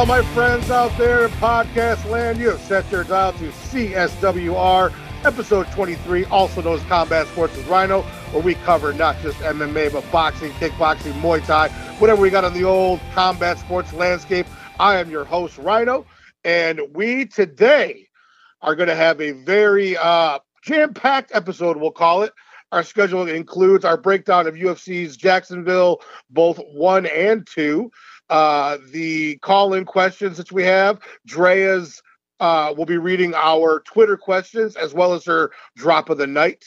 All my friends out there in podcast land. You have set your dial to CSWR, episode 23, also known as Combat Sports with Rhino, where we cover not just MMA, but boxing, kickboxing, Muay Thai, whatever we got on the old combat sports landscape. I am your host, Rhino, and we today are going to have a very uh, jam packed episode, we'll call it. Our schedule includes our breakdown of UFC's Jacksonville, both one and two uh, the call in questions that we have. Drea's uh, will be reading our Twitter questions as well as her drop of the night.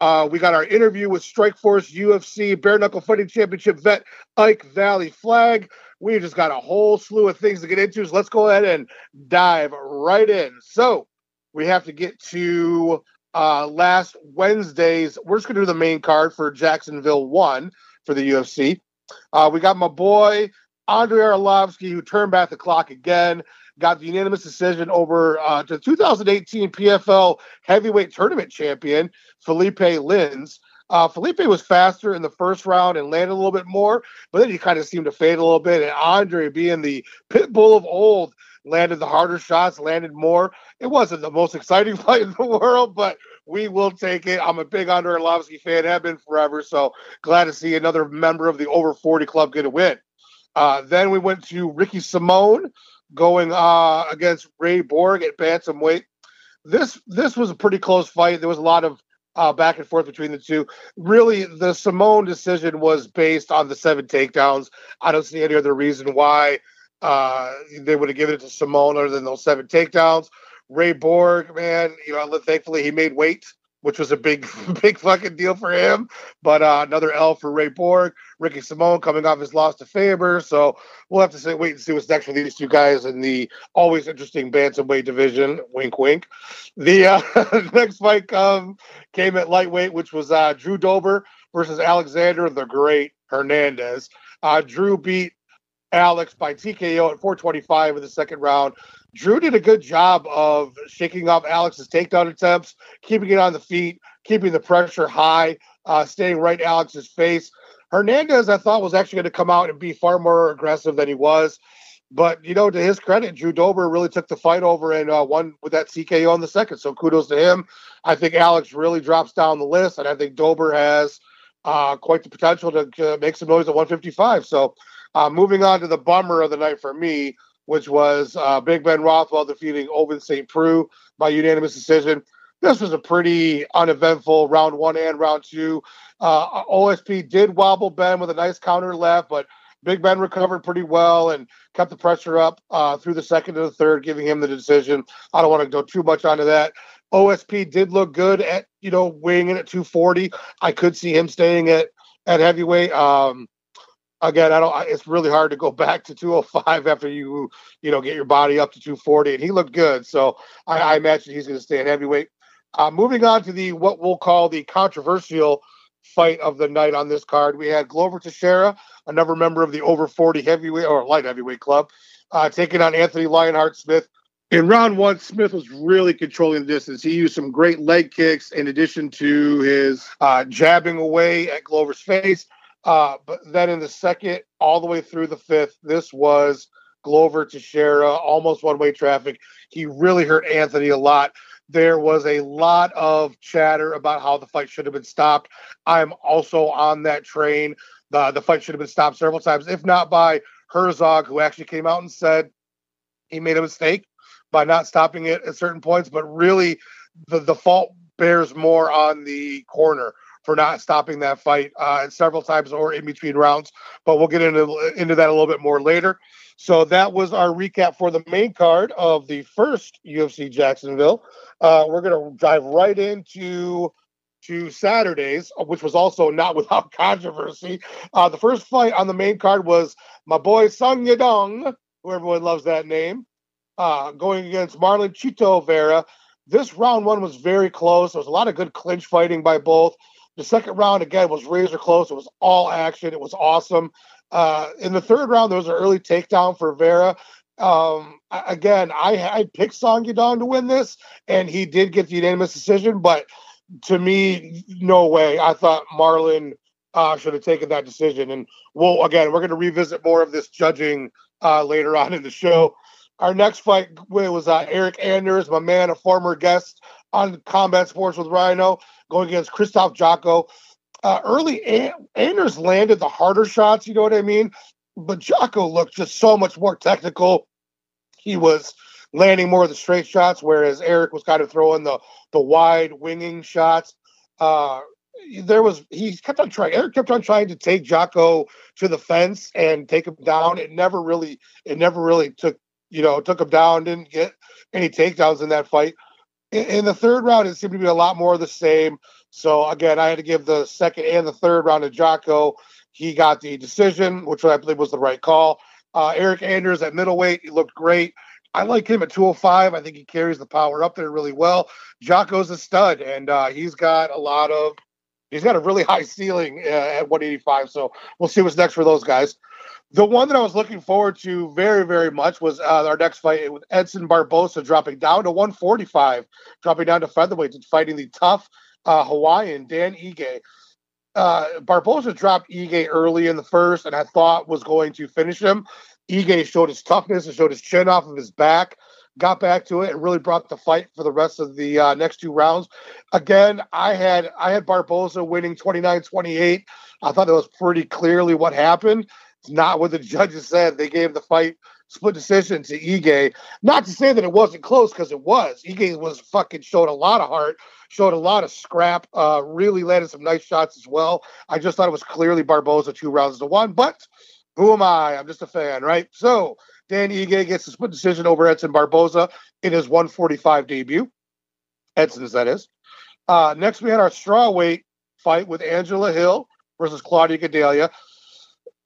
Uh, we got our interview with Strikeforce UFC Bare Knuckle Fighting Championship vet Ike Valle-Flagg. We just got a whole slew of things to get into, so let's go ahead and dive right in. So we have to get to uh, last Wednesday's. We're just going to do the main card for Jacksonville 1 for the UFC. Uh, we got my boy Andrei Arlovsky, who turned back the clock again, got the unanimous decision over uh, to 2018 PFL heavyweight tournament champion Felipe Lins. Uh, Felipe was faster in the first round and landed a little bit more, but then he kind of seemed to fade a little bit. And Andrei, being the pit bull of old, landed the harder shots, landed more. It wasn't the most exciting fight in the world, but we will take it. I'm a big Andrei Arlovsky fan, have been forever. So glad to see another member of the over 40 club get a win. Uh, then we went to Ricky Simone going uh, against Ray Borg at bantamweight. This this was a pretty close fight. There was a lot of uh, back and forth between the two. Really, the Simone decision was based on the seven takedowns. I don't see any other reason why uh, they would have given it to Simone other than those seven takedowns. Ray Borg, man, you know, thankfully he made weight which was a big, big fucking deal for him. But uh, another L for Ray Borg, Ricky Simone coming off his loss to Faber. So we'll have to say, wait and see what's next for these two guys in the always interesting bantamweight division. Wink, wink. The uh, next fight um, came at lightweight, which was uh, Drew Dober versus Alexander the Great Hernandez. Uh, Drew beat Alex by TKO at 425 in the second round. Drew did a good job of shaking off Alex's takedown attempts, keeping it on the feet, keeping the pressure high, uh, staying right Alex's face. Hernandez, I thought, was actually going to come out and be far more aggressive than he was. But, you know, to his credit, Drew Dober really took the fight over and uh, won with that TKO in the second. So kudos to him. I think Alex really drops down the list, and I think Dober has uh, quite the potential to, to make some noise at 155. So uh, moving on to the bummer of the night for me, which was uh, Big Ben Rothwell defeating Ovince St. Preux by unanimous decision. This was a pretty uneventful round one and round two. Uh, OSP did wobble Ben with a nice counter left, but Big Ben recovered pretty well and kept the pressure up uh, through the second and the third, giving him the decision. I don't want to go too much onto that. OSP did look good at you know weighing in at 240. I could see him staying at at heavyweight. Um, again, I don't. It's really hard to go back to 205 after you, you know, get your body up to 240, and he looked good. So I, I imagine he's going to stay at heavyweight. Uh, moving on to the what we'll call the controversial fight of the night on this card, we had Glover Teixeira, another member of the over 40 heavyweight or light heavyweight club, uh, taking on Anthony Lionheart Smith. In round one, Smith was really controlling the distance. He used some great leg kicks in addition to his uh, jabbing away at Glover's face. Uh, but then in the second, all the way through the fifth, this was Glover Teixeira, almost one way traffic. He really hurt Anthony a lot. There was a lot of chatter about how the fight should have been stopped. I'm also on that train. The, the fight should have been stopped several times, if not by Herzog, who actually came out and said he made a mistake by not stopping it at certain points, but really the, the fault bears more on the corner for not stopping that fight uh, several times or in between rounds. But we'll get into into that a little bit more later. So that was our recap for the main card of the first UFC Jacksonville. Uh, we're gonna dive right into to Saturdays, which was also not without controversy. Uh, the first fight on the main card was my boy Song Yadong, who everyone loves that name, uh, going against Marlon Chito Vera. This round one was very close. There was a lot of good clinch fighting by both. The second round again was razor close. It was all action. It was awesome. Uh, in the third round, there was an early takedown for Vera. Um, again, I, I picked Song Yadong to win this, and he did get the unanimous decision. But to me, no way. I thought Marlon uh, should have taken that decision. And we'll again, we're going to revisit more of this judging uh, later on in the show. Our next fight was uh, Eryk Anders, my man, a former guest on Combat Sports with Rhino, going against Christoph Jotko. Uh, early, Anders landed the harder shots, you know what I mean? But Jotko looked just so much more technical. He was landing more of the straight shots, whereas Eryk was kind of throwing the the wide winging shots. Uh, there was he kept on trying. Eryk kept on trying to take Jotko to the fence and take him down. It never really, it never really took you know took him down. Didn't get any takedowns in that fight. In, in the third round, it seemed to be a lot more of the same. So again, I had to give the second and the third round to Jotko. He got the decision, which I believe was the right call. Uh, Eryk Anders at middleweight, he looked great. I like him at 205. I think he carries the power up there really well. Jotko's a stud, and uh, he's got a lot of he's got a really high ceiling uh, at 185. So we'll see what's next for those guys. The one that I was looking forward to very, very much was uh, our next fight with Edson Barboza dropping down to 145, dropping down to featherweight fighting the tough uh, Hawaiian Dan Ige. Uh, Barboza dropped Ige early in the first, and I thought was going to finish him. Ige showed his toughness and showed his chin off of his back, got back to it, and really brought the fight for the rest of the uh, next two rounds. Again, I had I had Barboza winning 29-28. I thought that was pretty clearly what happened. It's not what the judges said. They gave the fight split decision to Ige. Not to say that it wasn't close because it was. Ige was fucking showed a lot of heart, showed a lot of scrap, uh, really landed some nice shots as well. I just thought it was clearly Barboza two rounds to one, but who am I? I'm just a fan, right? So Dan Ige gets the split decision over Edson Barboza in his 145 debut. Edson's, that is. Uh, next, we had our strawweight fight with Angela Hill versus Claudia Gadelha.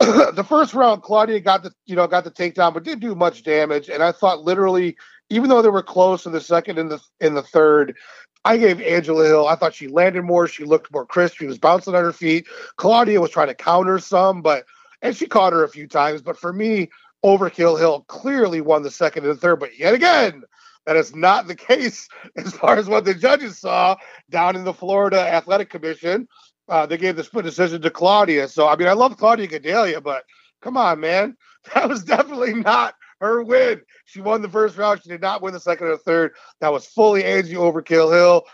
The first round, Claudia got the you know got the takedown, but didn't do much damage. And I thought literally, even though they were close in the second and the in the third, I gave Angela Hill. I thought she landed more. She looked more crisp. She was bouncing on her feet. Claudia was trying to counter some, but and she caught her a few times. But for me, Overkill Hill clearly won the second and the third. But yet again, that is not the case as far as what the judges saw down in the Florida Athletic Commission. Uh, they gave the split decision to Claudia. So, I mean, I love Claudia Gadelha, but come on, man. That was definitely not her win. She won the first round. She did not win the second or third. That was fully Angie Overkill Hill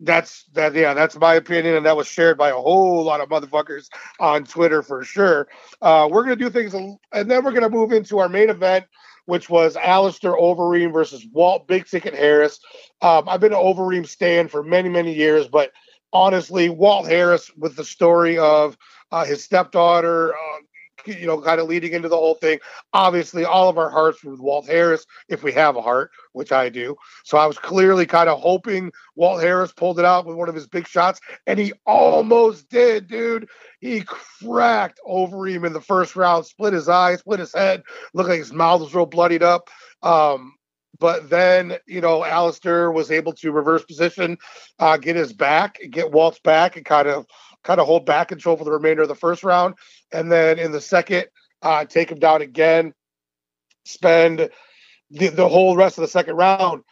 that's that yeah that's my opinion and that was shared by a whole lot of motherfuckers on twitter for sure uh, we're gonna do things and then we're gonna move into our main event which was Alistair Overeem versus Walt Big Ticket Harris. Um, I've been an Overeem stand for many, many years, but honestly, Walt Harris with the story of uh, his stepdaughter, uh, you know, kind of leading into the whole thing. Obviously, all of our hearts were with Walt Harris, if we have a heart, which I do. So I was clearly kind of hoping Walt Harris pulled it out with one of his big shots, and he almost did, dude. He cracked Overeem in the first round, split his eye, split his head, looked like his mouth was real bloodied up. Um, but then, you know, Alistair was able to reverse position, uh, get his back, get Walt's back, and kind of kind of hold back control for the remainder of the first round. And then in the second, uh, take him down again, spend the, the whole rest of the second round,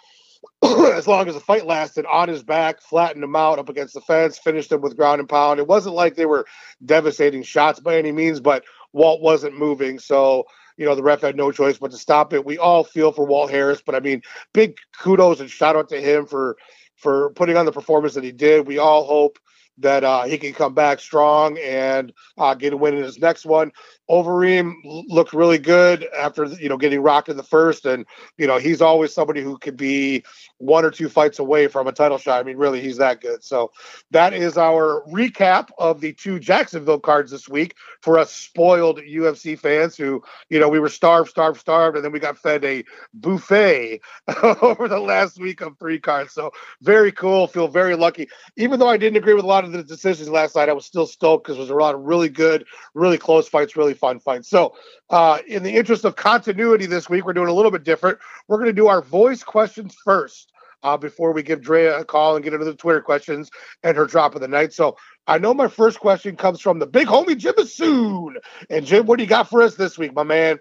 as long as the fight lasted, on his back, flattened him out up against the fence, finished him with ground and pound. It wasn't like they were devastating shots by any means, but Walt wasn't moving. So, you know, the ref had no choice but to stop it. We all feel for Walt Harris, but I mean, big kudos and shout out to him for for putting on the performance that he did. We all hope that uh, he can come back strong and uh, get a win in his next one. Overeem looked really good after you know getting rocked in the first, and you know he's always somebody who could be one or two fights away from a title shot. I mean, really, he's that good. So that is our recap of the two Jacksonville cards this week for us spoiled UFC fans who you know we were starved, starved, starved, and then we got fed a buffet over the last week of three cards. So very cool. Feel very lucky. Even though I didn't agree with a lot of the decisions last night, I was still stoked because it was a lot of really good, really close fights, really fun fight. So, uh, in the interest of continuity this week, we're doing a little bit different. We're going to do our voice questions first uh, before we give Drea a call and get into the Twitter questions and her drop of the night. So, I know my first question comes from the big homie Jim Assoon. And Jim, what do you got for us this week, my man?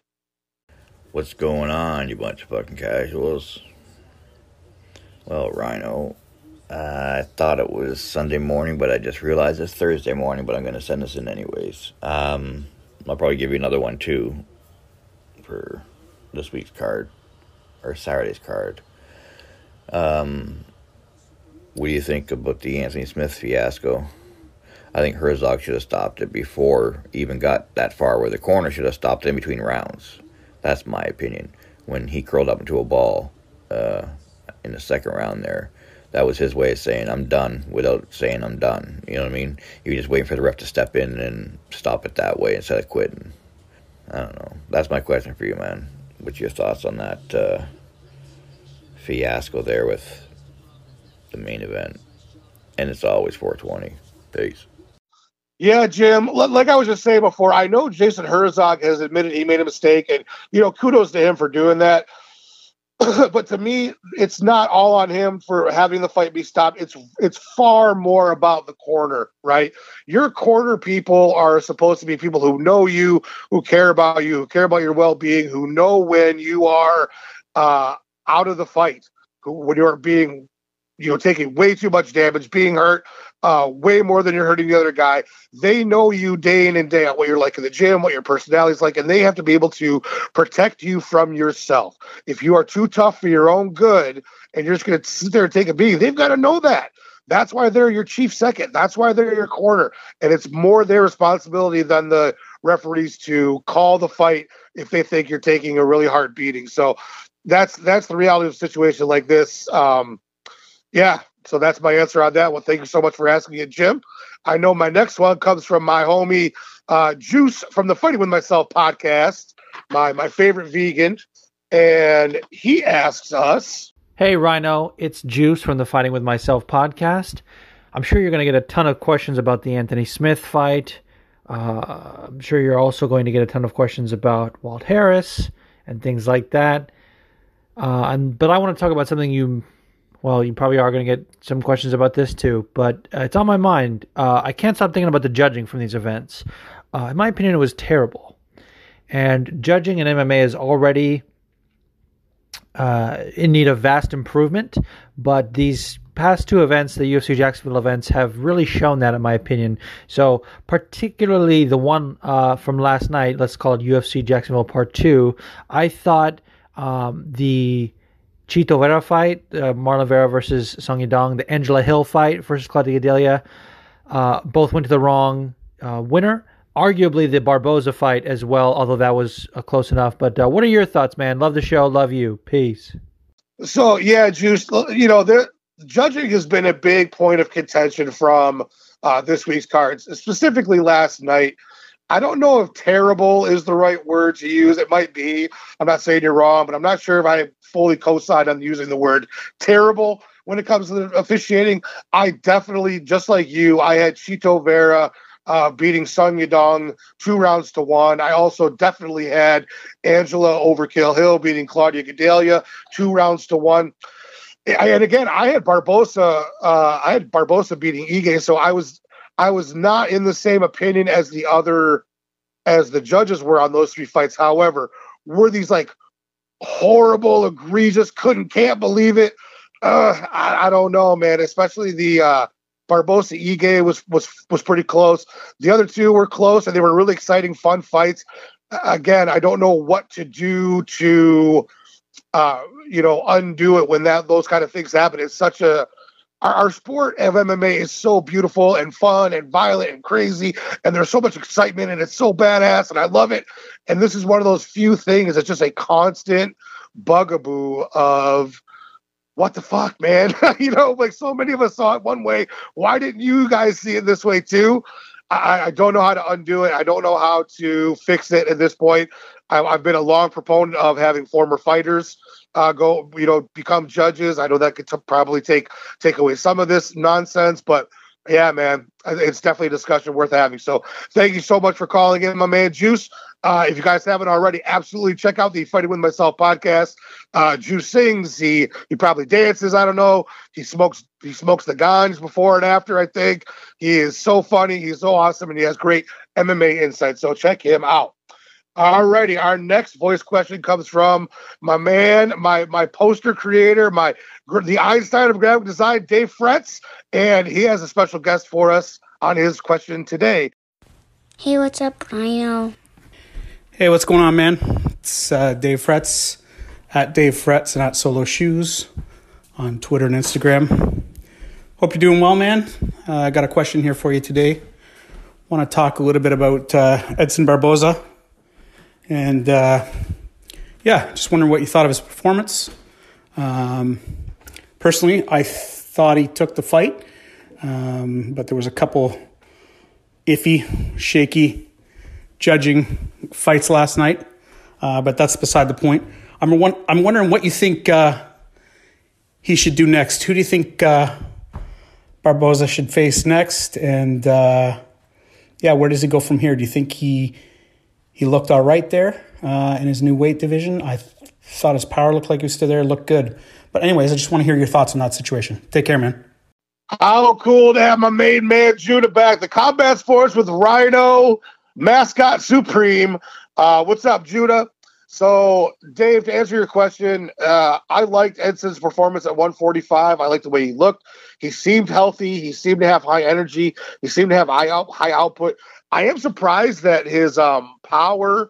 What's going on, you bunch of fucking casuals? Well, Rhino, uh, I thought it was Sunday morning, but I just realized it's Thursday morning, but I'm going to send this in anyways. Um, I'll probably give you another one too for this week's card or Saturday's card. Um, what do you think about the Anthony Smith fiasco? I think Herzog should have stopped it before even got that far where the corner should have stopped in between rounds. That's my opinion. When he curled up into a ball uh, in the second round there, that was his way of saying I'm done without saying I'm done. You know what I mean? He was just waiting for the ref to step in and stop it that way instead of quitting. I don't know. That's my question for you, man. What's your thoughts on that uh, fiasco there with the main event? And it's always 420. Peace. Yeah, Jim. Like I was just saying before, I know Jason Herzog has admitted he made a mistake, and you know, kudos to him for doing that. but to me, it's not all on him for having the fight be stopped. It's it's far more about the corner, right? Your corner people are supposed to be people who know you, who care about you, who care about your well being, who know when you are uh, out of the fight, who when you're being you know, taking way too much damage, being hurt, uh, way more than you're hurting the other guy. They know you day in and day out, what you're like in the gym, what your personality is like, and they have to be able to protect you from yourself. If you are too tough for your own good and you're just going to sit there and take a beating, they've got to know that. That's why they're your chief second. That's why they're your corner. And it's more their responsibility than the referees to call the fight if they think you're taking a really hard beating. So that's that's the reality of a situation like this. Um, yeah, so that's my answer on that one. Thank you so much for asking it, Jim. I know my next one comes from my homie uh, Juice from the Fighting with Myself podcast, my my favorite vegan, and he asks us, "Hey Rhino, it's Juice from the Fighting with Myself podcast. I'm sure you're going to get a ton of questions about the Anthony Smith fight. Uh, I'm sure you're also going to get a ton of questions about Walt Harris and things like that. Uh, and but I want to talk about something you well, you probably are going to get some questions about this too, but uh, it's on my mind. Uh, I can't stop thinking about the judging from these events. Uh, in my opinion, it was terrible. And judging in MMA is already uh, in need of vast improvement, but these past two events, the UFC Jacksonville events, have really shown that, in my opinion. So, particularly the one uh, from last night, let's call it UFC Jacksonville Part 2, I thought um, the Chito Vera fight, uh, Marlon Vera versus Song Yadong, the Angela Hill fight versus Claudia Gadelha, uh, both went to the wrong uh, winner. Arguably the Barboza fight as well, although that was uh, close enough. But uh, what are your thoughts, man? Love the show. Love you. Peace. So, yeah, Juice, you know, the judging has been a big point of contention from uh, this week's cards, specifically last night. I don't know if terrible is the right word to use. It might be. I'm not saying you're wrong, but I'm not sure if I fully co-sign on using the word terrible when it comes to officiating. I definitely, just like you, I had Chito Vera uh, beating Song Yadong two rounds to one. I also definitely had Angela Overkill Hill beating Claudia Gadelha two rounds to one. And again, I had Barboza. Uh, I had Barboza beating Ige, so I was I was not in the same opinion as the other as the judges were on those three fights. However, were these like horrible, egregious, couldn't can't believe it? Uh, I, I don't know, man. Especially the uh, Barboza Ige was was was pretty close. The other two were close, and they were really exciting, fun fights. Again, I don't know what to do to, uh, you know, undo it when that those kind of things happen. It's such a our, our, sport of MMA is so beautiful and fun and violent and crazy, and there's so much excitement and it's so badass, and I love it. And this is one of those few things that's just a constant bugaboo of what the fuck, man? you know, like so many of us saw it one way. Why didn't you guys see it this way too? I, I don't know how to undo it. I don't know how to fix it at this point. I, I've been a long proponent of having former fighters uh, go, you know, become judges. I know that could t- probably take take away some of this nonsense, but yeah, man, it's definitely a discussion worth having. So thank you so much for calling in, my man Juice. Uh, if you guys haven't already, absolutely check out the Fighting with Myself podcast. Uh, Juice sings. He he probably dances. I don't know. He smokes. He smokes the ganj before and after. I think he is so funny. He's so awesome, and he has great MMA insight. So check him out. Alrighty, our next voice question comes from my man, my my poster creator, my the Einstein of graphic design, Dave Fretz, and he has a special guest for us on his question today. Hey, what's up, Rhino? Hey, what's going on, man? It's uh, Dave Fretz at Dave Fretz and at Solo Shoes on Twitter and Instagram. Hope you're doing well, man. Uh, I got a question here for you today. Want to talk a little bit about uh, Edson Barboza, and uh, yeah, just wondering what you thought of his performance. Um, personally, I thought he took the fight, um, but there was a couple iffy, shaky judging fights last night. Uh, but that's beside the point. I'm, I'm wondering what you think uh, he should do next. Who do you think uh, Barboza should face next? And uh, yeah, where does he go from here? Do you think he he looked all right there uh, in his new weight division? I th- thought his power looked like he was still there, looked good. But anyways, I just want to hear your thoughts on that situation. Take care, man. How cool to have my main man Judah back. The combat sports with Rhino, mascot supreme. Uh, what's up, Judah? So, Dave, to answer your question, uh, I liked Edson's performance at 145. I liked the way he looked. He seemed healthy. He seemed to have high energy. He seemed to have high out, high output. I am surprised that his um, power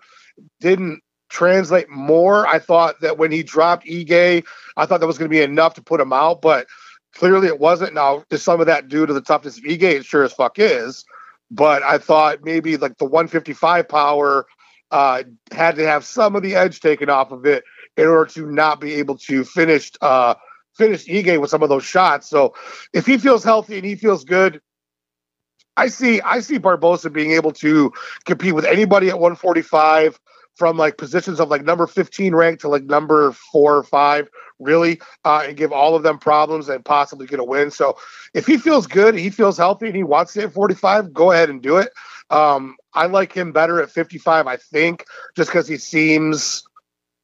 didn't translate more. I thought that when he dropped Ige, I thought that was going to be enough to put him out, but clearly it wasn't. Now, is some of that due to the toughness of Ige? It sure as fuck is. But I thought maybe like the 155 power uh, had to have some of the edge taken off of it in order to not be able to finish uh, finish Ige with some of those shots. So if he feels healthy and he feels good, I see I see Barboza being able to compete with anybody at 145 from like positions of like number 15 rank to like number four or five, really, uh, and give all of them problems and possibly get a win. So if he feels good, he feels healthy, and he wants to hit 45, go ahead and do it. Um, I like him better at 55, I think, just because he seems,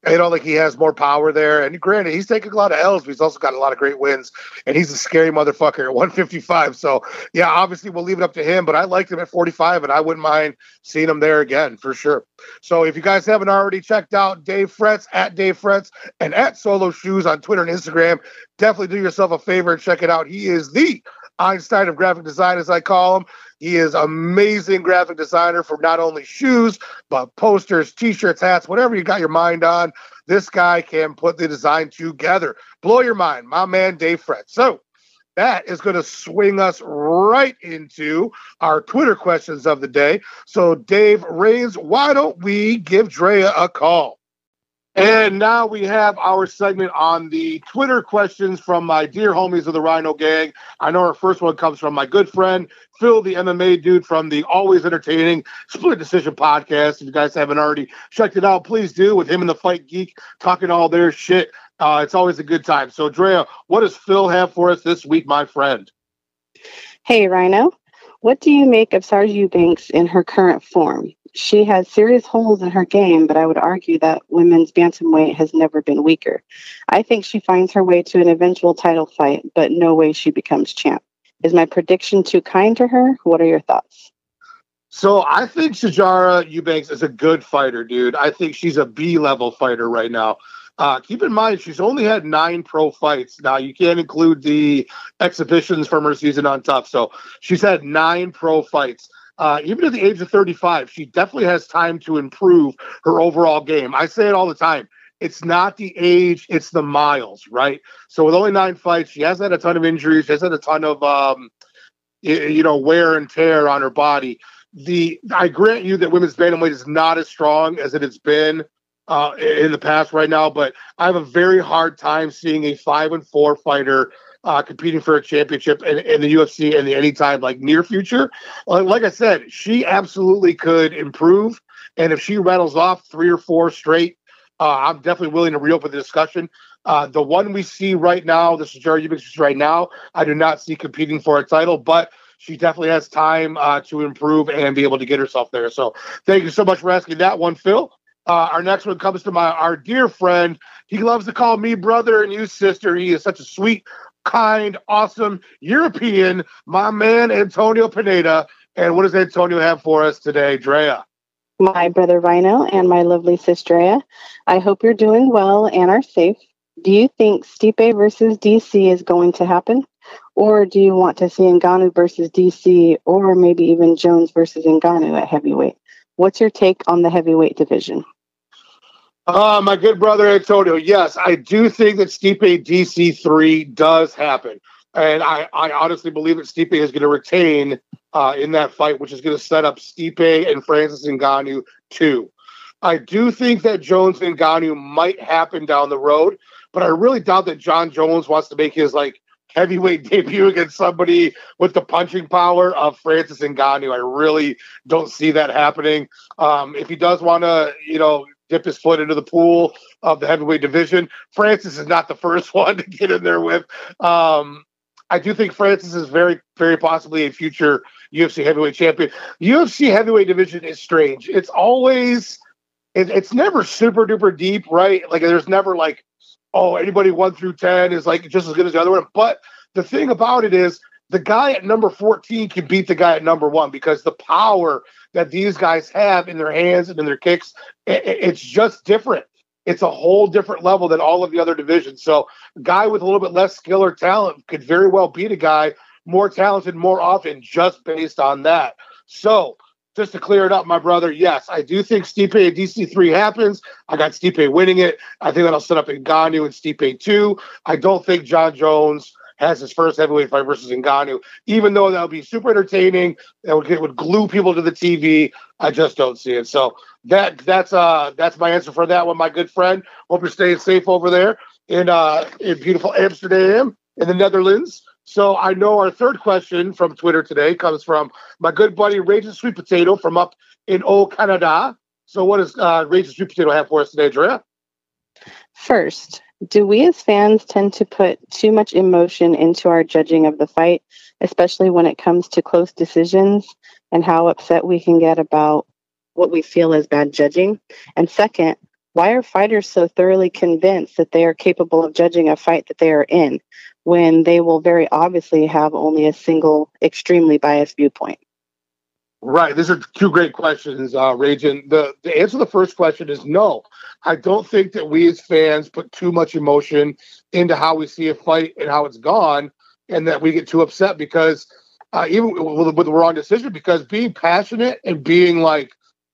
you know, like he has more power there. And granted, he's taking a lot of L's, but he's also got a lot of great wins. And he's a scary motherfucker at 155. So, yeah, obviously we'll leave it up to him, but I liked him at 45, and I wouldn't mind seeing him there again for sure. So, if you guys haven't already checked out Dave Fretz at Dave Fretz and at Solo Shoes on Twitter and Instagram, definitely do yourself a favor and check it out. He is the Einstein of graphic design, as I call him. He is amazing graphic designer for not only shoes, but posters, t-shirts, hats, whatever you got your mind on. This guy can put the design together. Blow your mind, my man Dave Fretz. So that is going to swing us right into our Twitter questions of the day. So, Dave Reigns, why don't we give Drea a call? And now we have our segment on the Twitter questions from my dear homies of the Rhino Gang. I know our first one comes from my good friend, Phil, the MMA dude from the always entertaining Split Decision podcast. If you guys haven't already checked it out, please do with him and the Fight Geek talking all their shit. Uh, it's always a good time. So, Drea, what does Phil have for us this week, my friend? Hey, Rhino. What do you make of Sarge Eubanks in her current form? She has serious holes in her game, but I would argue that women's bantamweight has never been weaker. I think she finds her way to an eventual title fight, but no way she becomes champ. Is my prediction too kind to her? What are your thoughts? So I think Sijara Eubanks is a good fighter, dude. I think she's a B level fighter right now. Uh, keep in mind, she's only had nine pro fights. Now, you can't include the exhibitions from her season on top. So she's had nine pro fights uh, even at the age of 35, she definitely has time to improve her overall game. I say it all the time. It's not the age, it's the miles, right? So with only nine fights, she hasn't had a ton of injuries. She has had a ton of, um, you know, wear and tear on her body. The I grant you that women's bantamweight is not as strong as it has been uh, in the past right now, but I have a very hard time seeing a five and four fighter uh, competing for a championship in, in, the UFC in the anytime like near future. Like, like I said, she absolutely could improve, and if she rattles off three or four straight, uh, I'm definitely willing to reopen the discussion. Uh, the one we see right now, this is Jerry Eubanks right now. I do not see competing for a title, but she definitely has time uh, to improve and be able to get herself there. So thank you so much for asking that one, Phil. Uh, our next one comes to my our dear friend. He loves to call me brother and you sister. He is such a sweet, kind, awesome European, my man Antonio Pineda. And what does Antonio have for us today, Drea? My brother Rhino and my lovely sis Drea. I hope you're doing well and are safe. Do you think Stipe versus DC is going to happen? Or do you want to see Ngannou versus DC or maybe even Jones versus Ngannou at heavyweight? What's your take on the heavyweight division? Uh, my good brother Antonio, yes, I do think that Stipe DC3 does happen. And I, I honestly believe that Stipe is going to retain uh, in that fight, which is going to set up Stipe and Francis Ngannou too. I do think that Jones and Ngannou might happen down the road, but I really doubt that Jon Jones wants to make his like heavyweight debut against somebody with the punching power of Francis Ngannou. I really don't see that happening. Um, if he does want to, you know, dip his foot into the pool of the heavyweight division, Francis is not the first one to get in there with. Um, I do think Francis is very, very possibly a future UFC heavyweight champion. UFC heavyweight division is strange. It's always, it, it's never super duper deep, right? Like there's never like oh, anybody one through 10 is like just as good as the other one. But the thing about it is, the guy at number 14 can beat the guy at number one because the power that these guys have in their hands and in their kicks, it's just different. It's a whole different level than all of the other divisions. So, a guy with a little bit less skill or talent could very well beat a guy more talented more often just based on that. So, just to clear it up, my brother, yes, I do think Stipe at DC3 happens. I got Stipe winning it. I think that'll set up Ngannou and Stipe 2. I don't think Jon Jones has his first heavyweight fight versus Ngannou, even though that would be super entertaining. That would, it would glue people to the TV. I just don't see it. So that that's uh that's my answer for that one, my good friend. Hope you're staying safe over there in uh in beautiful Amsterdam in the Netherlands. So I know our third question from Twitter today comes from my good buddy Raging Sweet Potato from up in old Canada. So what does uh, Raging Sweet Potato have for us today, Drea? First, do we as fans tend to put too much emotion into our judging of the fight, especially when it comes to close decisions and how upset we can get about what we feel as bad judging? And second, why are fighters so thoroughly convinced that they are capable of judging a fight that they are in when they will very obviously have only a single extremely biased viewpoint? Right. These are two great questions, uh, Raging. The, the answer to the first question is no. I don't think that we as fans put too much emotion into how we see a fight and how it's gone, and that we get too upset because uh, even with, with the wrong decision, because being passionate and being like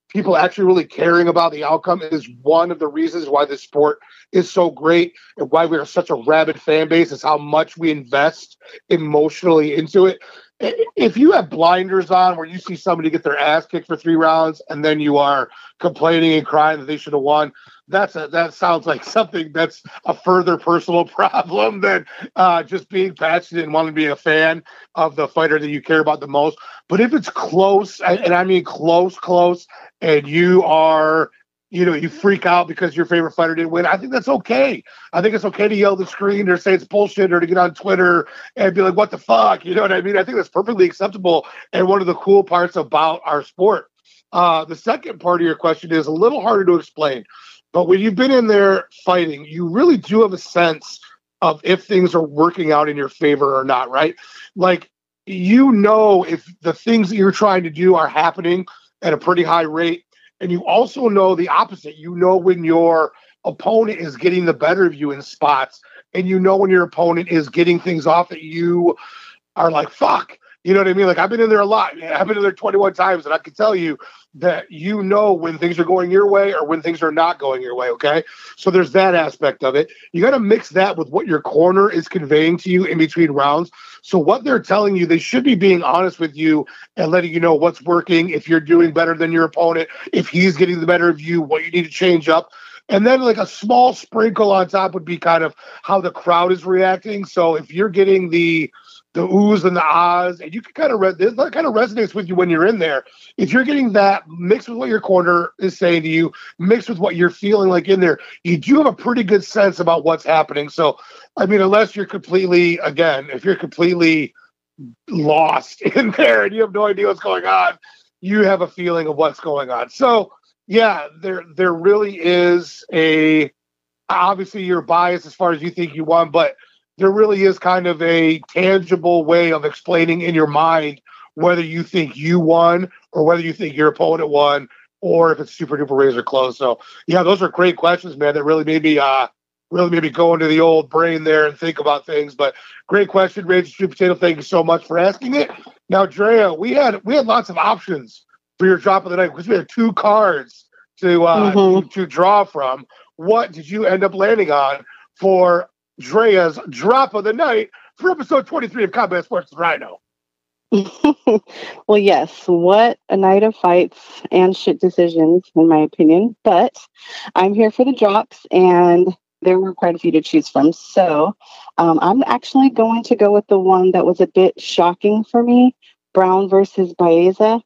people actually really caring about the outcome is one of the reasons why this sport is so great and why we are such a rabid fan base is how much we invest emotionally into it. If you have blinders on where you see somebody get their ass kicked for three rounds and then you are complaining and crying that they should have won, that's a, that sounds like something that's a further personal problem than uh, just being passionate and wanting to be a fan of the fighter that you care about the most. But if it's close, and I mean close, close, and you are you know, you freak out because your favorite fighter didn't win. I think that's okay. I think it's okay to yell at the screen or say it's bullshit or to get on Twitter and be like, what the fuck? You know what I mean? I think that's perfectly acceptable and one of the cool parts about our sport. Uh, the second part of your question is a little harder to explain. But when you've been in there fighting, you really do have a sense of if things are working out in your favor or not, right? Like you know if the things that you're trying to do are happening at a pretty high rate. And you also know the opposite. You know when your opponent is getting the better of you in spots, and you know when your opponent is getting things off that you are like, fuck. You know what I mean? Like I've been in there a lot. I've been in there 21 times, and I can tell you that you know when things are going your way or when things are not going your way. Okay. So there's that aspect of it. You got to mix that with what your corner is conveying to you in between rounds. So what they're telling you, they should be being honest with you and letting you know what's working, if you're doing better than your opponent, if he's getting the better of you, what you need to change up. And then like a small sprinkle on top would be kind of how the crowd is reacting. So if you're getting the the oohs and the ahs, and you can kind of re- that kind of resonates with you when you're in there. If you're getting that mixed with what your corner is saying to you, mixed with what you're feeling like in there, you do have a pretty good sense about what's happening. So, I mean, unless you're completely, again, if you're completely lost in there and you have no idea what's going on, you have a feeling of what's going on. So, yeah, there there really is a obviously you're biased as far as you think you won, but there really is kind of a tangible way of explaining in your mind whether you think you won or whether you think your opponent won or if it's super duper razor close. So yeah, those are great questions, man. That really made me uh really made me go into the old brain there and think about things. But great question, Rage Street Potato. Thank you so much for asking it. Now, Drea, we had we had lots of options for your drop of the night because we had two cards to uh, mm-hmm. to, to draw from. What did you end up landing on for Drea's drop of the night for episode 23 of Combat Sports Rhino? well, yes, what a night of fights and shit decisions, in my opinion. But I'm here for the drops, and there were quite a few to choose from. So um, I'm actually going to go with the one that was a bit shocking for me Brown versus Baeza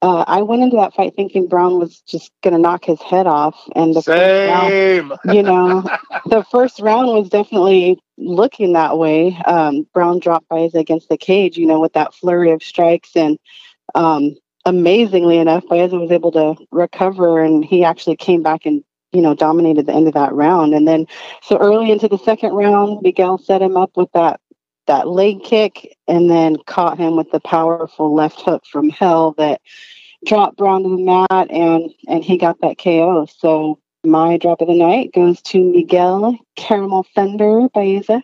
uh, I went into that fight thinking Brown was just going to knock his head off, and the Same. Round, you know, the first round was definitely looking that way. Um, Brown dropped Baeza against the cage, you know, with that flurry of strikes, and um, amazingly enough, Baeza was able to recover, and he actually came back and you know dominated the end of that round. And then, so early into the second round, Miguel set him up with that that leg kick and then caught him with the powerful left hook from hell that dropped Brown to the mat and and he got that KO. So my drop of the night goes to Miguel Caramel Thunder Baeza.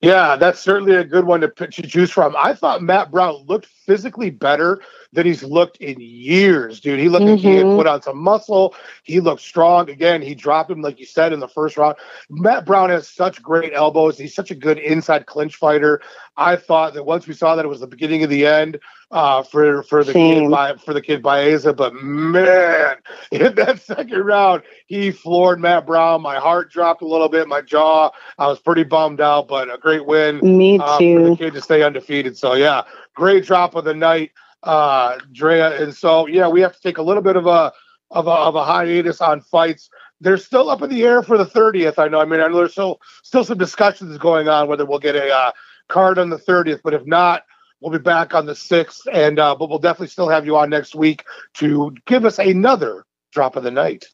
Yeah, that's certainly a good one to, to choose from. I thought Matt Brown looked physically better than he's looked in years, dude. He looked mm-hmm. like he had mm-hmm. put on some muscle. He looked strong. Again, he dropped him, like you said, in the first round. Matt Brown has such great elbows. He's such a good inside clinch fighter. I thought that once we saw that it was the beginning of the end uh, for for the Same. kid by for the kid Baeza, but man, in that second round, he floored Matt Brown. My heart dropped a little bit, my jaw. I was pretty bummed out, but a great win. Me uh, too. for the kid to stay undefeated. So yeah, great drop of the night uh, Drea. And so, yeah, we have to take a little bit of a of a, of a hiatus on fights. They're still up in the air for the 30th. I know. I mean, I know there's still still some discussions going on whether we'll get a uh, card on the 30th, but if not, we'll be back on the 6th. And uh, but we'll definitely still have you on next week to give us another drop of the night.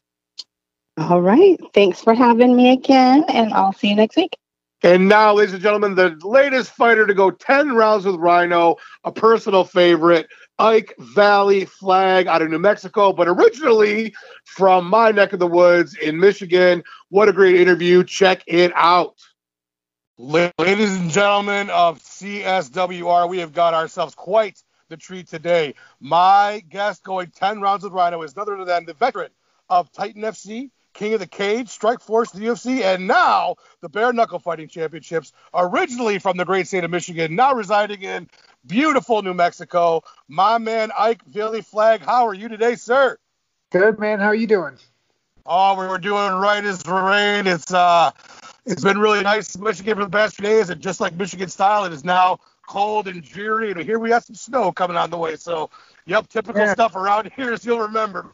All right. Thanks for having me again, and I'll see you next week. And now, ladies and gentlemen, the latest fighter to go 10 rounds with Rhino, a personal favorite, Ike Valle-Flagg out of New Mexico, but originally from my neck of the woods in Michigan. What a great interview. Check it out. Ladies and gentlemen of CSWR, we have got ourselves quite the treat today. My guest going 10 rounds with Rhino is none other than the veteran of Titan FC, King of the Cage, Strikeforce, the UFC, and now the Bare Knuckle Fighting Championships, originally from the great state of Michigan, now residing in beautiful New Mexico. My man Ike Valle-Flagg, how are you today, sir? Good, man. How are you doing? Oh, we were doing right as rain. It's uh, it's been really nice in Michigan for the past few days, and just like Michigan style, it is now cold and dreary. And here we have some snow coming on the way. So, yep, typical yeah. stuff around here, as you'll remember.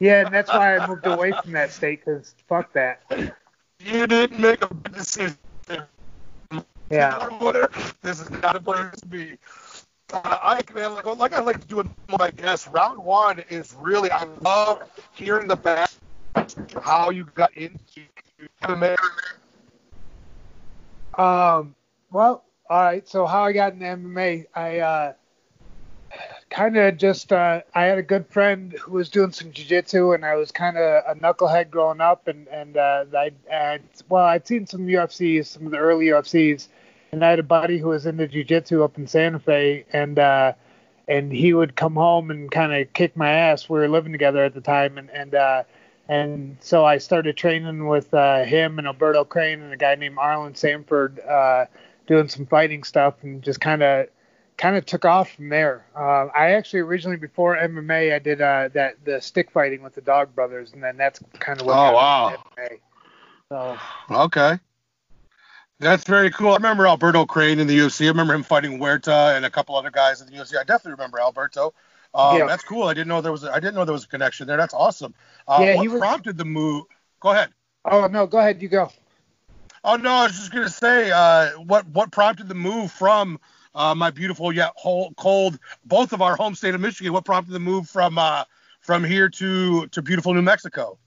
Yeah, and that's why I moved away from that state because fuck that. You didn't make a good decision. Yeah. This is not a place to be. Uh, I man, like, like I like to do with my guests. Round one is really I love hearing the back how you got into MMA. Um. Well, all right. So how I got into MMA, I uh, kind of just uh, I had a good friend who was doing some jiu-jitsu and I was kind of a knucklehead growing up and and uh, I well I'd seen some UFCs some of the early UFCs and I had a buddy who was into jiu-jitsu up in Santa Fe and uh, and he would come home and kind of kick my ass we were living together at the time and and uh, and so I started training with uh, him and Alberto Crane and a guy named Arlen Sanford uh, doing some fighting stuff and just kind of kind of took off from there. Uh, I actually originally before MMA I did uh, that the stick fighting with the Dog Brothers, and then that's kind of what. Oh wow. MMA. So. Okay. That's very cool. I remember Alberto Crane in the UFC. I remember him fighting Huerta and a couple other guys in the UFC. I definitely remember Alberto. Um, yeah. That's cool. I didn't know there was. A, I didn't know there was a connection there. That's awesome. Uh, yeah, what was... prompted the move? Go ahead. Oh no, go ahead. You go. Oh no, I was just gonna say, uh, what what prompted the move from uh, my beautiful yet whole, cold, both of our home state of Michigan. What prompted the move from uh, from here to to beautiful New Mexico?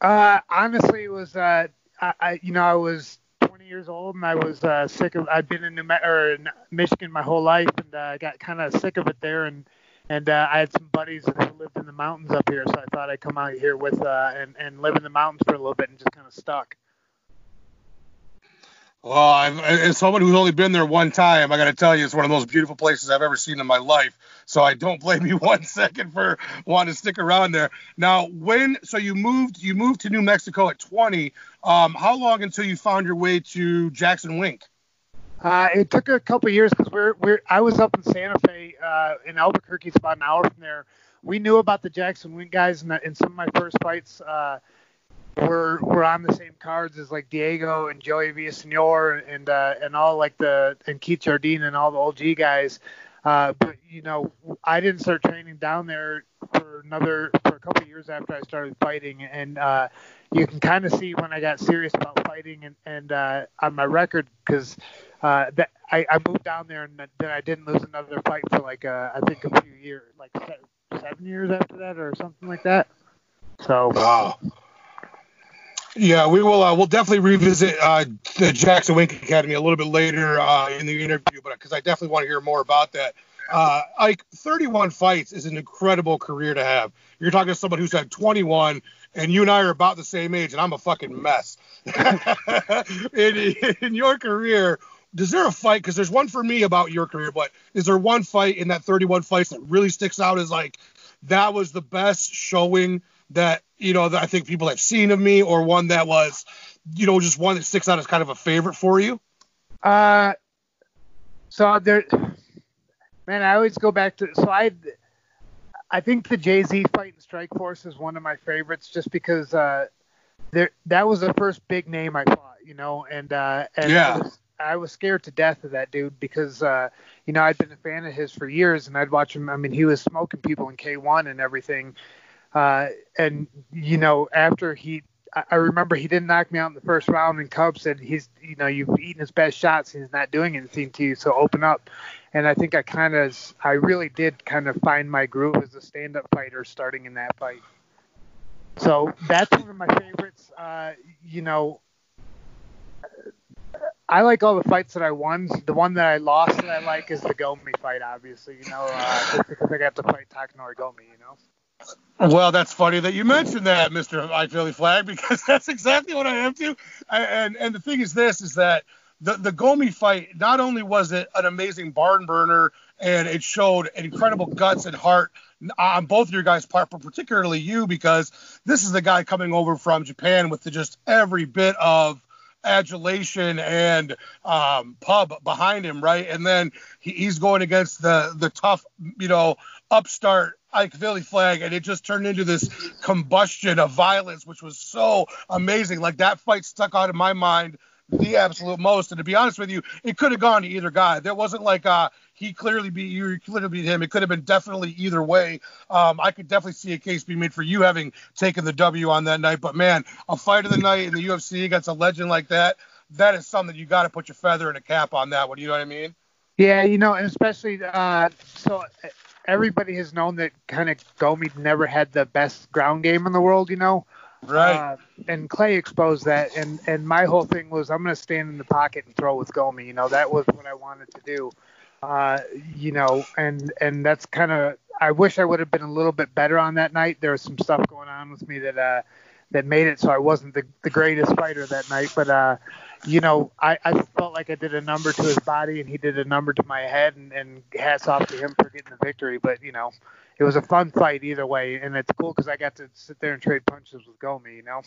Uh, honestly, it was uh, I, I, you know I was 20 years old and I was uh, sick of I'd been in New Me- or in Michigan my whole life and uh, I got kind of sick of it there and and uh, I had some buddies that lived in the mountains up here, so I thought I'd come out here with uh, and and live in the mountains for a little bit and just kind of stuck. Well, I've, as someone who's only been there one time, I got to tell you, it's one of the most beautiful places I've ever seen in my life. So I don't blame you one second for wanting to stick around there. Now, when so you moved, you moved to New Mexico at 20. Um, how long until you found your way to Jackson Wink? Uh, it took a couple years because we're we're I was up in Santa Fe uh, in Albuquerque. It's about an hour from there. We knew about the Jackson Wink guys in some of my first fights. Uh, were were on the same cards as like Diego and Joey Villasenor and uh, and all like the and Keith Jardine and all the old G guys. Uh, but you know, I didn't start training down there for another for a couple years after I started fighting, and uh, you can kind of see when I got serious about fighting and and uh, on my record because uh, that I, I moved down there and then I didn't lose another fight for like uh, I think a few years, like seven years after that or something like that. So. Wow. Yeah, we will. Uh, we'll definitely revisit uh, the Jackson Wink Academy a little bit later uh, in the interview, but because I definitely want to hear more about that. Uh, like 31 fights is an incredible career to have. You're talking to someone who's had 21, and you and I are about the same age, and I'm a fucking mess. in, in your career, is there a fight? Because there's one for me about your career, but is there one fight in that 31 fights that really sticks out as like that was the best showing that you know that I think people have seen of me, or one that was, you know, just one that sticks out as kind of a favorite for you? Uh, so there, man, I always go back to so I. I think the Jay Z fight in Strikeforce is one of my favorites, just because uh, there that was the first big name I fought, you know, and uh, and yeah. I was, I was scared to death of that dude because uh, you know I'd been a fan of his for years, and I'd watch him. I mean, he was smoking people in K1 and everything, uh, and you know, after he, I remember he didn't knock me out in the first round, and Cub said he's, you know, you've eaten his best shots, he's not doing anything to you, so open up. And I think I kind of, I really did kind of find my groove as a stand-up fighter starting in that fight. So that's one of my favorites. Uh, you know, I like all the fights that I won. The one that I lost that I like is the Gomi fight, obviously. You know, uh, just because I got to fight Takanori Gomi. You know. Well, that's funny that you mentioned that, Mr. Ike Valle-Flagg, because that's exactly what I am too. And and the thing is this is that the the Gomi fight not only was it an amazing barn burner and it showed incredible guts and heart on both of your guys' part, but particularly you because this is the guy coming over from Japan with the, just every bit of adulation and um, pub behind him, right? And then he, he's going against the the tough, you know, upstart Ike Valle-Flagg, and it just turned into this combustion of violence, which was so amazing. Like that fight stuck out in my mind the absolute most. And to be honest with you, it could have gone to either guy. There wasn't like uh he clearly beat you, clearly beat him. It could have been definitely either way. Um, I could definitely see a case being made for you having taken the W on that night. But man, a fight of the night in the UFC against a legend like that, that is something you got to put your feather in a cap on that one. You know what I mean? Yeah, you know, and especially uh, so everybody has known that kind of Gomi never had the best ground game in the world, you know. Right. Uh, and Clay exposed that, and and my whole thing was I'm going to stand in the pocket and throw with Gomi. You know, that was what I wanted to do. Uh, you know, and and that's kind of I wish I would have been a little bit better on that night. There was some stuff going on with me that uh that made it so I wasn't the the greatest fighter that night, but uh you know, I, I felt like I did a number to his body and he did a number to my head and, and hats off to him for getting the victory. But, you know, it was a fun fight either way. And it's cool because I got to sit there and trade punches with Gomi, you know?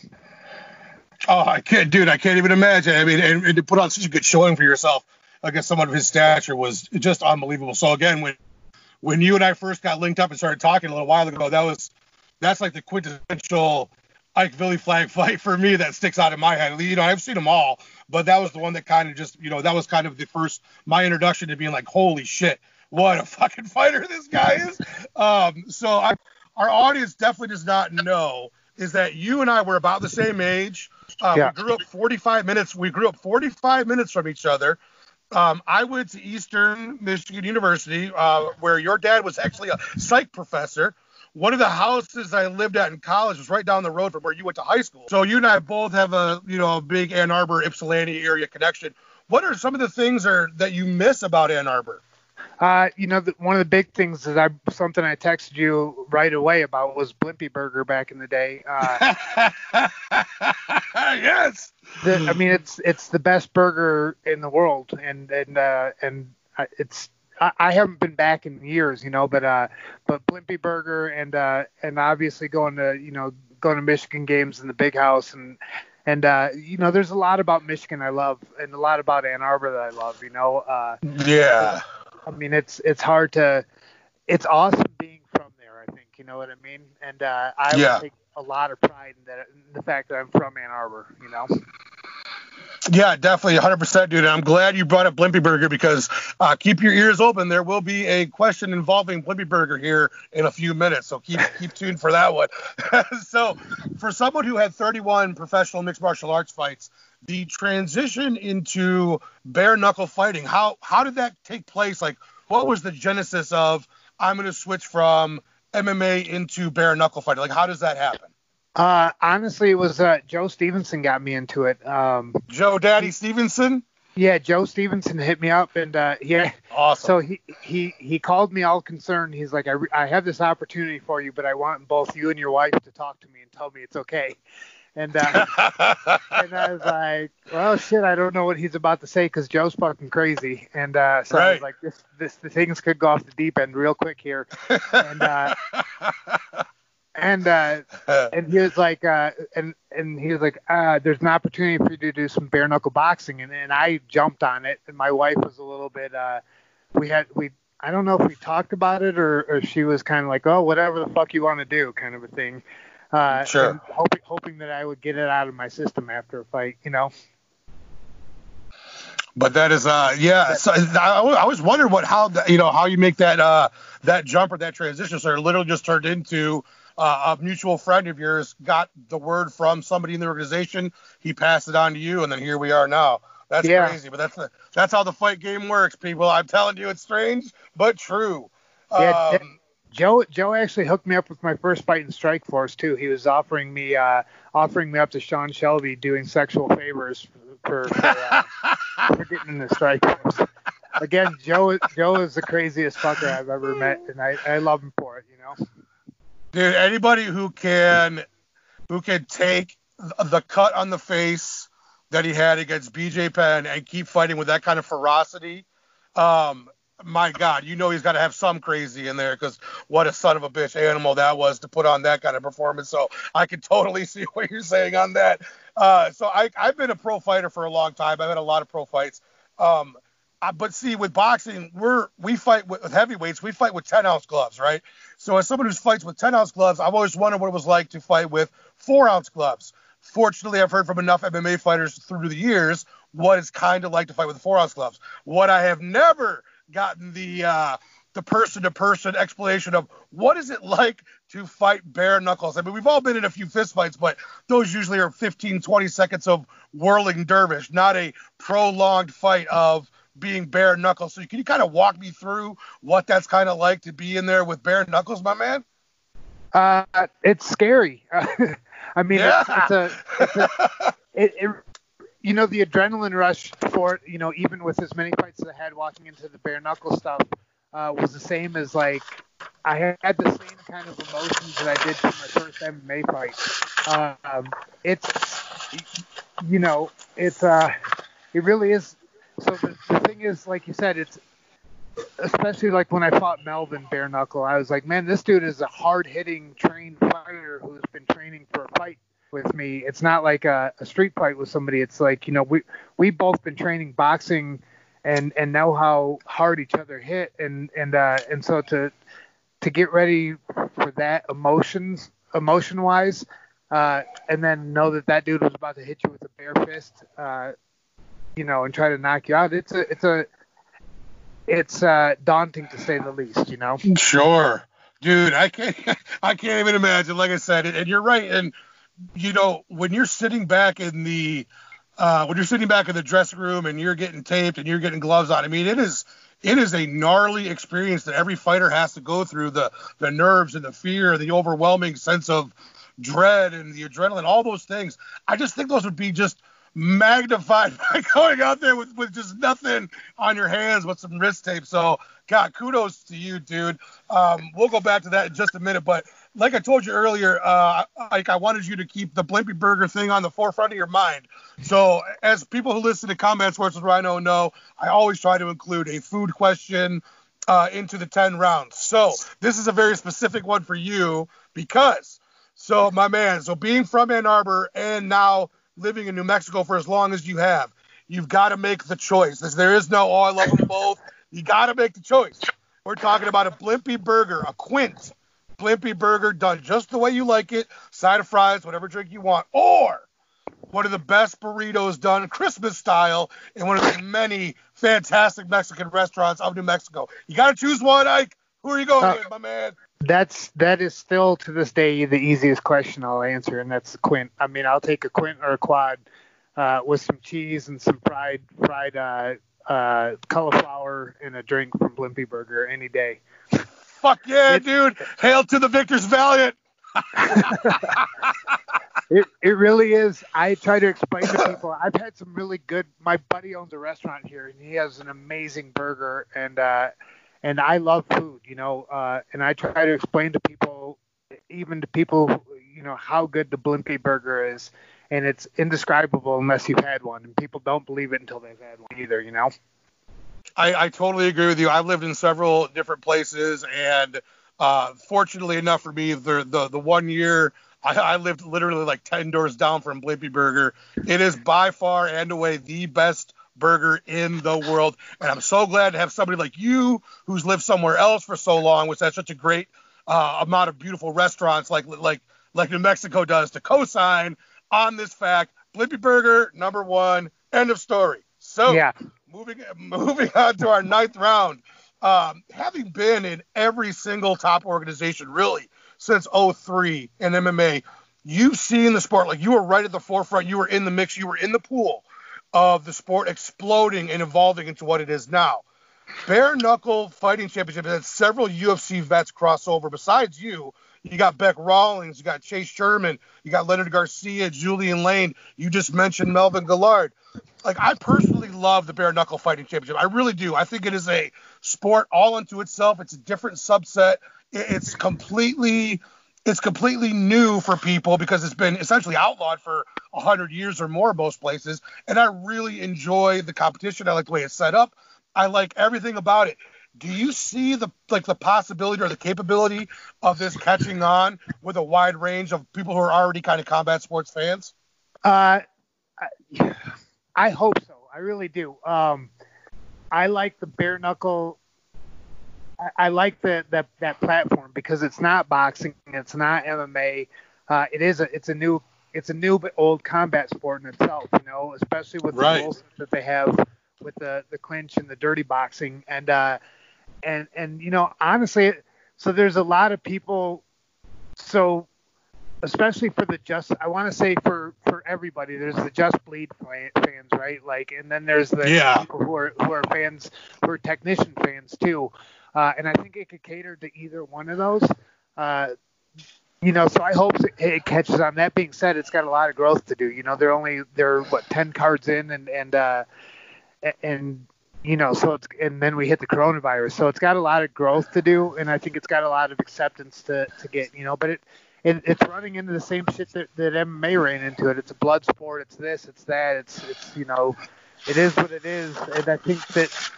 Oh, I can't, dude, I can't even imagine. I mean, and, and to put on such a good showing for yourself against someone of his stature was just unbelievable. So again, when, when you and I first got linked up and started talking a little while ago, that was, that's like the quintessential Ike Valle-Flagg fight for me that sticks out in my head. You know, I've seen them all, but that was the one that kind of just, you know, that was kind of the first my introduction to being like, holy shit, what a fucking fighter this guy is. Um, so I, our audience definitely does not know is that you and I were about the same age. Uh, yeah. We grew up 45 minutes. We grew up 45 minutes from each other. Um, I went to Eastern Michigan University, uh, where your dad was actually a psych professor. One of the houses I lived at in college was right down the road from where you went to high school. So you and I both have a you know a big Ann Arbor Ypsilanti area connection. What are some of the things are, that you miss about Ann Arbor? Uh, you know, the, one of the big things that I something I texted you right away about was Blimpy Burger back in the day. Uh, yes. The, I mean, it's it's the best burger in the world, and and uh, and it's I, I haven't been back in years, you know, but uh, but Blimpy Burger and uh, and obviously going to you know going to Michigan games in the Big House and and uh, you know, there's a lot about Michigan I love, and a lot about Ann Arbor that I love. You know. Uh, yeah. I mean, it's it's hard to. It's awesome being from there. I think you know what I mean, and uh, I yeah. take a lot of pride in that, in the fact that I'm from Ann Arbor. You know. Yeah, definitely 100%, dude. And I'm glad you brought up Blimpy Burger because uh, keep your ears open. There will be a question involving Blimpy Burger here in a few minutes, so keep keep tuned for that one. so, for someone who had 31 professional mixed martial arts fights, the transition into bare knuckle fighting, how how did that take place? Like, what was the genesis of I'm going to switch from MMA into bare knuckle fighting? Like, how does that happen? Uh, honestly, it was uh, Joe Stevenson got me into it. Um, Joe Daddy Stevenson. Yeah, Joe Stevenson hit me up, and uh, yeah, awesome. So he he he called me all concerned. He's like, I, re- I have this opportunity for you, but I want both you and your wife to talk to me and tell me it's okay. And uh, and I was like, well, shit, I don't know what he's about to say because Joe's fucking crazy. And uh, so right. I was like, this this the things could go off the deep end real quick here. And uh, and uh, and he was like, uh, and and he was like, uh, there's an opportunity for you to do some bare knuckle boxing, and and I jumped on it, and my wife was a little bit, uh, we had we. I don't know if we talked about it or, or she was kind of like, oh, whatever the fuck you want to do, kind of a thing. Uh, sure. Hoping, hoping that I would get it out of my system after a fight, you know. But that is, uh, yeah. So I, I was wondering what, how, you know, how you make that, uh, that jump or that transition. So it literally just turned into uh, a mutual friend of yours got the word from somebody in the organization. He passed it on to you, and then here we are now. That's yeah. crazy, but that's the, that's how the fight game works, people. I'm telling you, it's strange but true. Yeah, um, Joe Joe actually hooked me up with my first fight in Strikeforce too. He was offering me uh, offering me up to Sean Shelby doing sexual favors for for, uh, for getting in the Strikeforce. Again, Joe Joe is the craziest fucker I've ever met, and I, I love him for it. You know. Dude, anybody who can who can take the cut on the face that he had against BJ Penn and keep fighting with that kind of ferocity, um, my God, you know he's got to have some crazy in there because what a son of a bitch animal that was to put on that kind of performance. So I can totally see what you're saying on that. Uh, so I, I've been a pro fighter for a long time. I've had a lot of pro fights. Um, uh, but see, with boxing, we're we fight with, with, heavyweights. We fight with 10 ounce gloves, right? So as someone who fights with 10 ounce gloves, I've always wondered what it was like to fight with four ounce gloves. Fortunately, I've heard from enough MMA fighters through the years what it's kind of like to fight with four ounce gloves. What I have never gotten the uh, the person to person explanation of what is it like to fight bare knuckles. I mean, we've all been in a few fist fights, but those usually are 15, 20 seconds of whirling dervish, not a prolonged fight of being bare knuckles. So can you kind of walk me through what that's kind of like to be in there with bare knuckles, my man? Uh, it's scary. I mean, yeah. it's, it's, a, it's a it, it, you know, the adrenaline rush for it, you know, even with as many fights as I had walking into the bare knuckle stuff, uh, was the same as like I had the same kind of emotions that I did for my first MMA fight. Um, it's, you know, it's uh, it really is so the, the thing is, like you said, it's especially like when I fought Melvin bare knuckle. I was like, man, this dude is a hard hitting trained fighter who's been training for a fight with me. It's not like a, a street fight with somebody. It's like you know we we both been training boxing and and know how hard each other hit and and uh, and so to to get ready for that emotions emotion wise uh, and then know that that dude was about to hit you with a bare fist uh, you know, and try to knock you out. It's a, it's a, it's uh, daunting to say the least, you know. Sure, dude. I can't, I can't even imagine. Like I said, and you're right. And you know, when you're sitting back in the, uh, when you're sitting back in the dressing room and you're getting taped and you're getting gloves on, I mean, it is, it is a gnarly experience that every fighter has to go through. The, the nerves and the fear, the overwhelming sense of dread and the adrenaline, all those things. I just think those would be just magnified by going out there with, with just nothing on your hands with some wrist tape. So God, kudos to you, dude. Um, we'll go back to that in just a minute, but like I told you earlier, uh, like I wanted you to keep the Blimpy Burger thing on the forefront of your mind. So, as people who listen to Combat Sports with Rhino know, I always try to include a food question uh, into the 10 rounds. So, this is a very specific one for you because, so my man, so being from Ann Arbor and now living in New Mexico for as long as you have, you've got to make the choice. There is no, oh, I love them both. You got to make the choice. We're talking about a Blimpy Burger, a Quint Blimpy burger done just the way you like it, side of fries, whatever drink you want, or one of the best burritos done Christmas style in one of the many fantastic Mexican restaurants of New Mexico. You got to choose one, Ike. Who are you going uh, with, my man? That's that is still to this day the easiest question I'll answer, and that's the Quint. I mean, I'll take a Quint or a quad uh, with some cheese and some fried fried uh, uh, cauliflower and a drink from Blimpy Burger any day. Fuck yeah, it, dude! Hail to the victors valiant. it it really is. I try to explain to people. I've had some really good. My buddy owns a restaurant here, and he has an amazing burger, and uh, and I love food, you know. Uh, and I try to explain to people, even to people, you know, how good the Blimpy burger is, and it's indescribable unless you've had one, and people don't believe it until they've had one either, you know. I, I totally agree with you. I've lived in several different places, and uh, fortunately enough for me, the the, the one year I, I, lived literally like ten doors down from Blimpy Burger. It is by far and away the best burger in the world, and I'm so glad to have somebody like you who's lived somewhere else for so long, which has such a great uh, amount of beautiful restaurants like like like New Mexico does to co-sign on this fact. Blimpy Burger number one. End of story. So yeah moving moving on to our ninth round. Um, having been in every single top organization really since 03 in MMA, you've seen the sport like you were right at the forefront. You were in the mix. You were in the pool of the sport exploding and evolving into what it is now. Bare knuckle fighting championship has had several UFC vets cross over. Besides you, you got Bec Rawlings, you got Chase Sherman, you got Leonard Garcia, Julian Lane. You just mentioned Melvin Guillard like I personally love the bare knuckle fighting championship. I really do. I think it is a sport all unto itself. It's a different subset. It's completely it's completely new for people because it's been essentially outlawed for 100 years or more most places and i really enjoy the competition i like the way it's set up i like everything about it do you see the like the possibility or the capability of this catching on with a wide range of people who are already kind of combat sports fans uh I, I hope so. I really do. Um, I like the bare knuckle. I, I like the, that that platform because it's not boxing, it's not MMA. Uh, it is a it's a new it's a new but old combat sport in itself. You know, especially with right. the rules that they have with the the clinch and the dirty boxing and uh, and and you know honestly, so there's a lot of people. So especially for the just I want to say for for everybody there's the just bleed fans right like and then there's the yeah. people who are who are fans who are technician fans too uh, and I think it could cater to either one of those uh, you know so I hope it catches on that being said it's got a lot of growth to do you know they're only they're what 10 cards in and and uh and you know so it's and then we hit the coronavirus so it's got a lot of growth to do and I think it's got a lot of acceptance to to get you know but it it, it's running into the same shit that, that MMA ran into it. It's a blood sport. It's this. It's that. It's it's you know, it is what it is. And I think that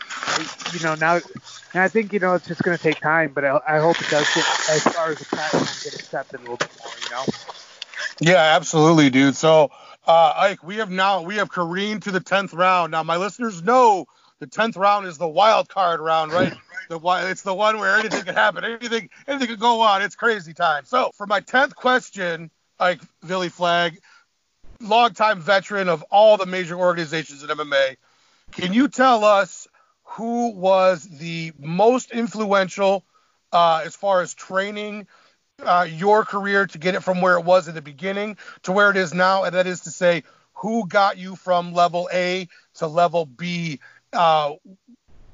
you know now, and I think you know it's just going to take time. But I, I hope it does get as far as the platform get accepted a little bit more. You know. Yeah, absolutely, dude. So, uh, Ike, we have now we have careened to the tenth round. Now, my listeners know the tenth round is the wild card round, right? the it's the one where anything can happen, anything anything can go on. It's crazy time. So for my tenth question, like Valle-Flagg, longtime veteran of all the major organizations in MMA, can you tell us who was the most influential uh, as far as training uh, your career to get it from where it was in the beginning to where it is now, and that is to say, who got you from level A to level B uh,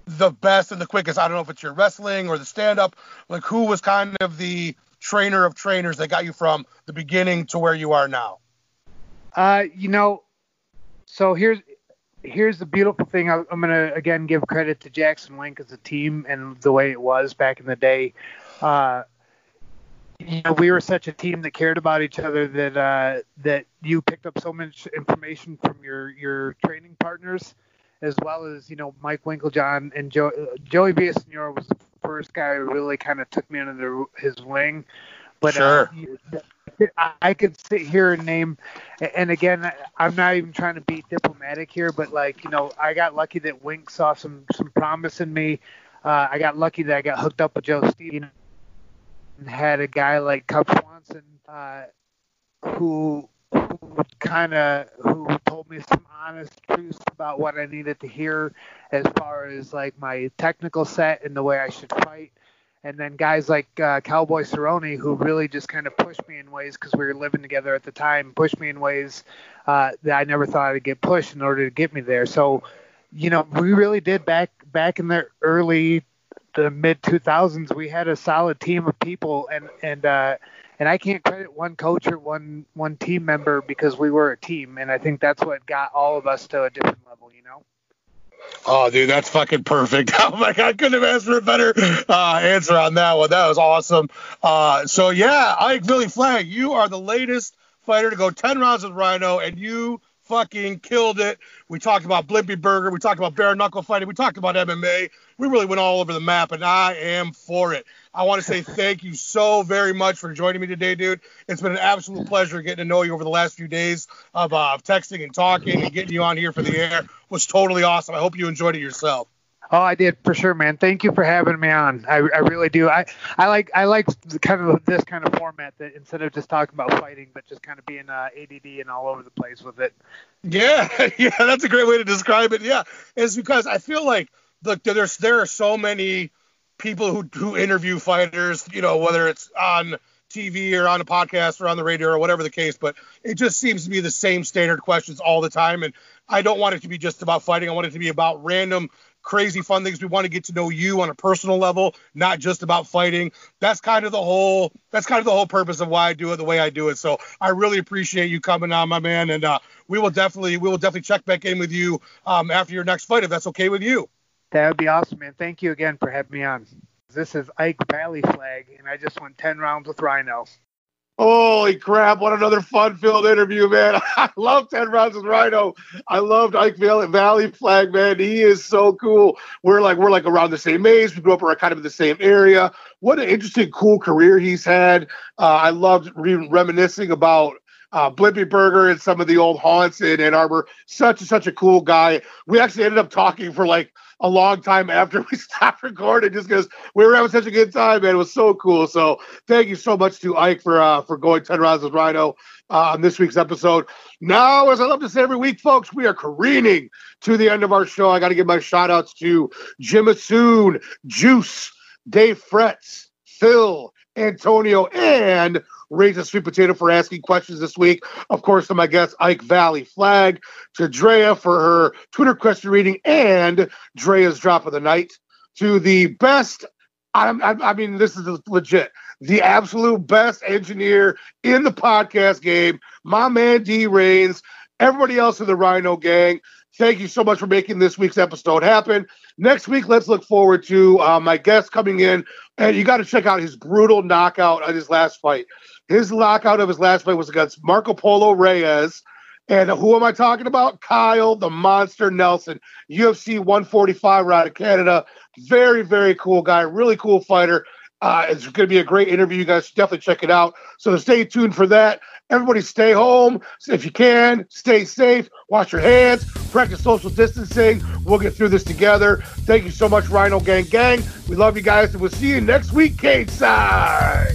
the best and the quickest. I don't know if it's your wrestling or the stand up. Like, who was kind of the trainer of trainers that got you from the beginning to where you are now? Uh, you know, so here's here's the beautiful thing. I, am gonna again give credit to Jackson Wink as a team and the way it was back in the day. Uh, you know, we were such a team that cared about each other that uh, that you picked up so much information from your your training partners, as well as you know Mike Winkeljohn and Joe, Joey Villasenor was the first guy who really kind of took me under his wing. But sure. uh, I could sit here and name, and again, I'm not even trying to be diplomatic here, but like you know, I got lucky that Wink saw some some promise in me. Uh, I got lucky that I got hooked up with Joe Steve and had a guy like Cub Swanson uh, who who kind of who told me some honest truths about what I needed to hear as far as like my technical set and the way I should fight and then guys like uh, Cowboy Cerrone, who really just kind of pushed me in ways because we were living together at the time, pushed me in ways uh, that I never thought I'd get pushed in order to get me there. So, you know, we really did back back in the early, the mid 2000s. We had a solid team of people, and and uh, and I can't credit one coach or one one team member because we were a team, and I think that's what got all of us to a different level. You know. Oh, dude, that's fucking perfect. Oh my god, I couldn't have asked for a better uh, answer on that one. That was awesome. Uh, so yeah, Ike Valle-Flagg, you are the latest fighter to go 10 rounds with Rhino, and you fucking killed it. We talked about Blimpy Burger. We talked about bare knuckle fighting. We talked about MMA. We really went all over the map, and I am for it. I want to say thank you so very much for joining me today, dude. It's been an absolute pleasure getting to know you over the last few days of uh, texting and talking and getting you on here for the air. It was totally awesome. I hope you enjoyed it yourself. Oh, I did for sure, man. Thank you for having me on. I, I really do. I, I like I like kind of this kind of format that instead of just talking about fighting, but just kind of being uh, ADD and all over the place with it. Yeah, yeah, that's a great way to describe it. Yeah, it's because I feel like look, there's there are so many people who who interview fighters, you know, whether it's on TV or on a podcast or on the radio or whatever the case, but it just seems to be the same standard questions all the time. And I don't want it to be just about fighting. I want it to be about random crazy fun things. We want to get to know you on a personal level, not just about fighting. That's kind of the whole that's kind of the whole purpose of why I do it the way I do it. So I really appreciate you coming on, my man, and uh, we will definitely we will definitely check back in with you um, after your next fight if that's okay with you. That would be awesome, man. Thank you again for having me on. This is Ike Valle-Flagg, and I just won 10 rounds with Rhino. Holy crap, what another fun filled interview, man. I love 10 rounds with Rhino. I loved Ike Valle-Flagg, man. He is so cool. We're like we're like around the same age. We grew up around kind of in the same area. What an interesting, cool career he's had. Uh, I loved re- reminiscing about uh, Burger and some of the old haunts in Ann Arbor. Such such a cool guy. We actually ended up talking for like a long time after we stopped recording just because we were having such a good time, man. It was so cool. So thank you so much to Ike for uh, for going 10 rounds with Rhino uh, on this week's episode. Now, as I love to say every week, folks, we are careening to the end of our show. I got to give my shout outs to Jim Assoon, Juice, Dave Fretz, Phil, Antonio, and Raise a Sweet Potato for asking questions this week. Of course, to my guest, Ike Valle-Flagg, to Drea for her Twitter question reading, and Drea's drop of the night. To the best, I, I, I mean, this is legit, the absolute best engineer in the podcast game, my man D Rains, everybody else in the Rhino gang. Thank you so much for making this week's episode happen. Next week, let's look forward to uh, my guest coming in, and you got to check out his brutal knockout on his last fight. His lockout of his last fight was against Marco Polo Reyes. And who am I talking about? Kyle the Monster Nelson, UFC 145 out of Canada. Very, very cool guy. Really cool fighter. Uh, it's going to be a great interview. You guys should definitely check it out. So stay tuned for that. Everybody stay home if you can. Stay safe. Wash your hands. Practice social distancing. We'll get through this together. Thank you so much, Rhino Gang Gang. We love you guys, and we'll see you next week, Cage Side.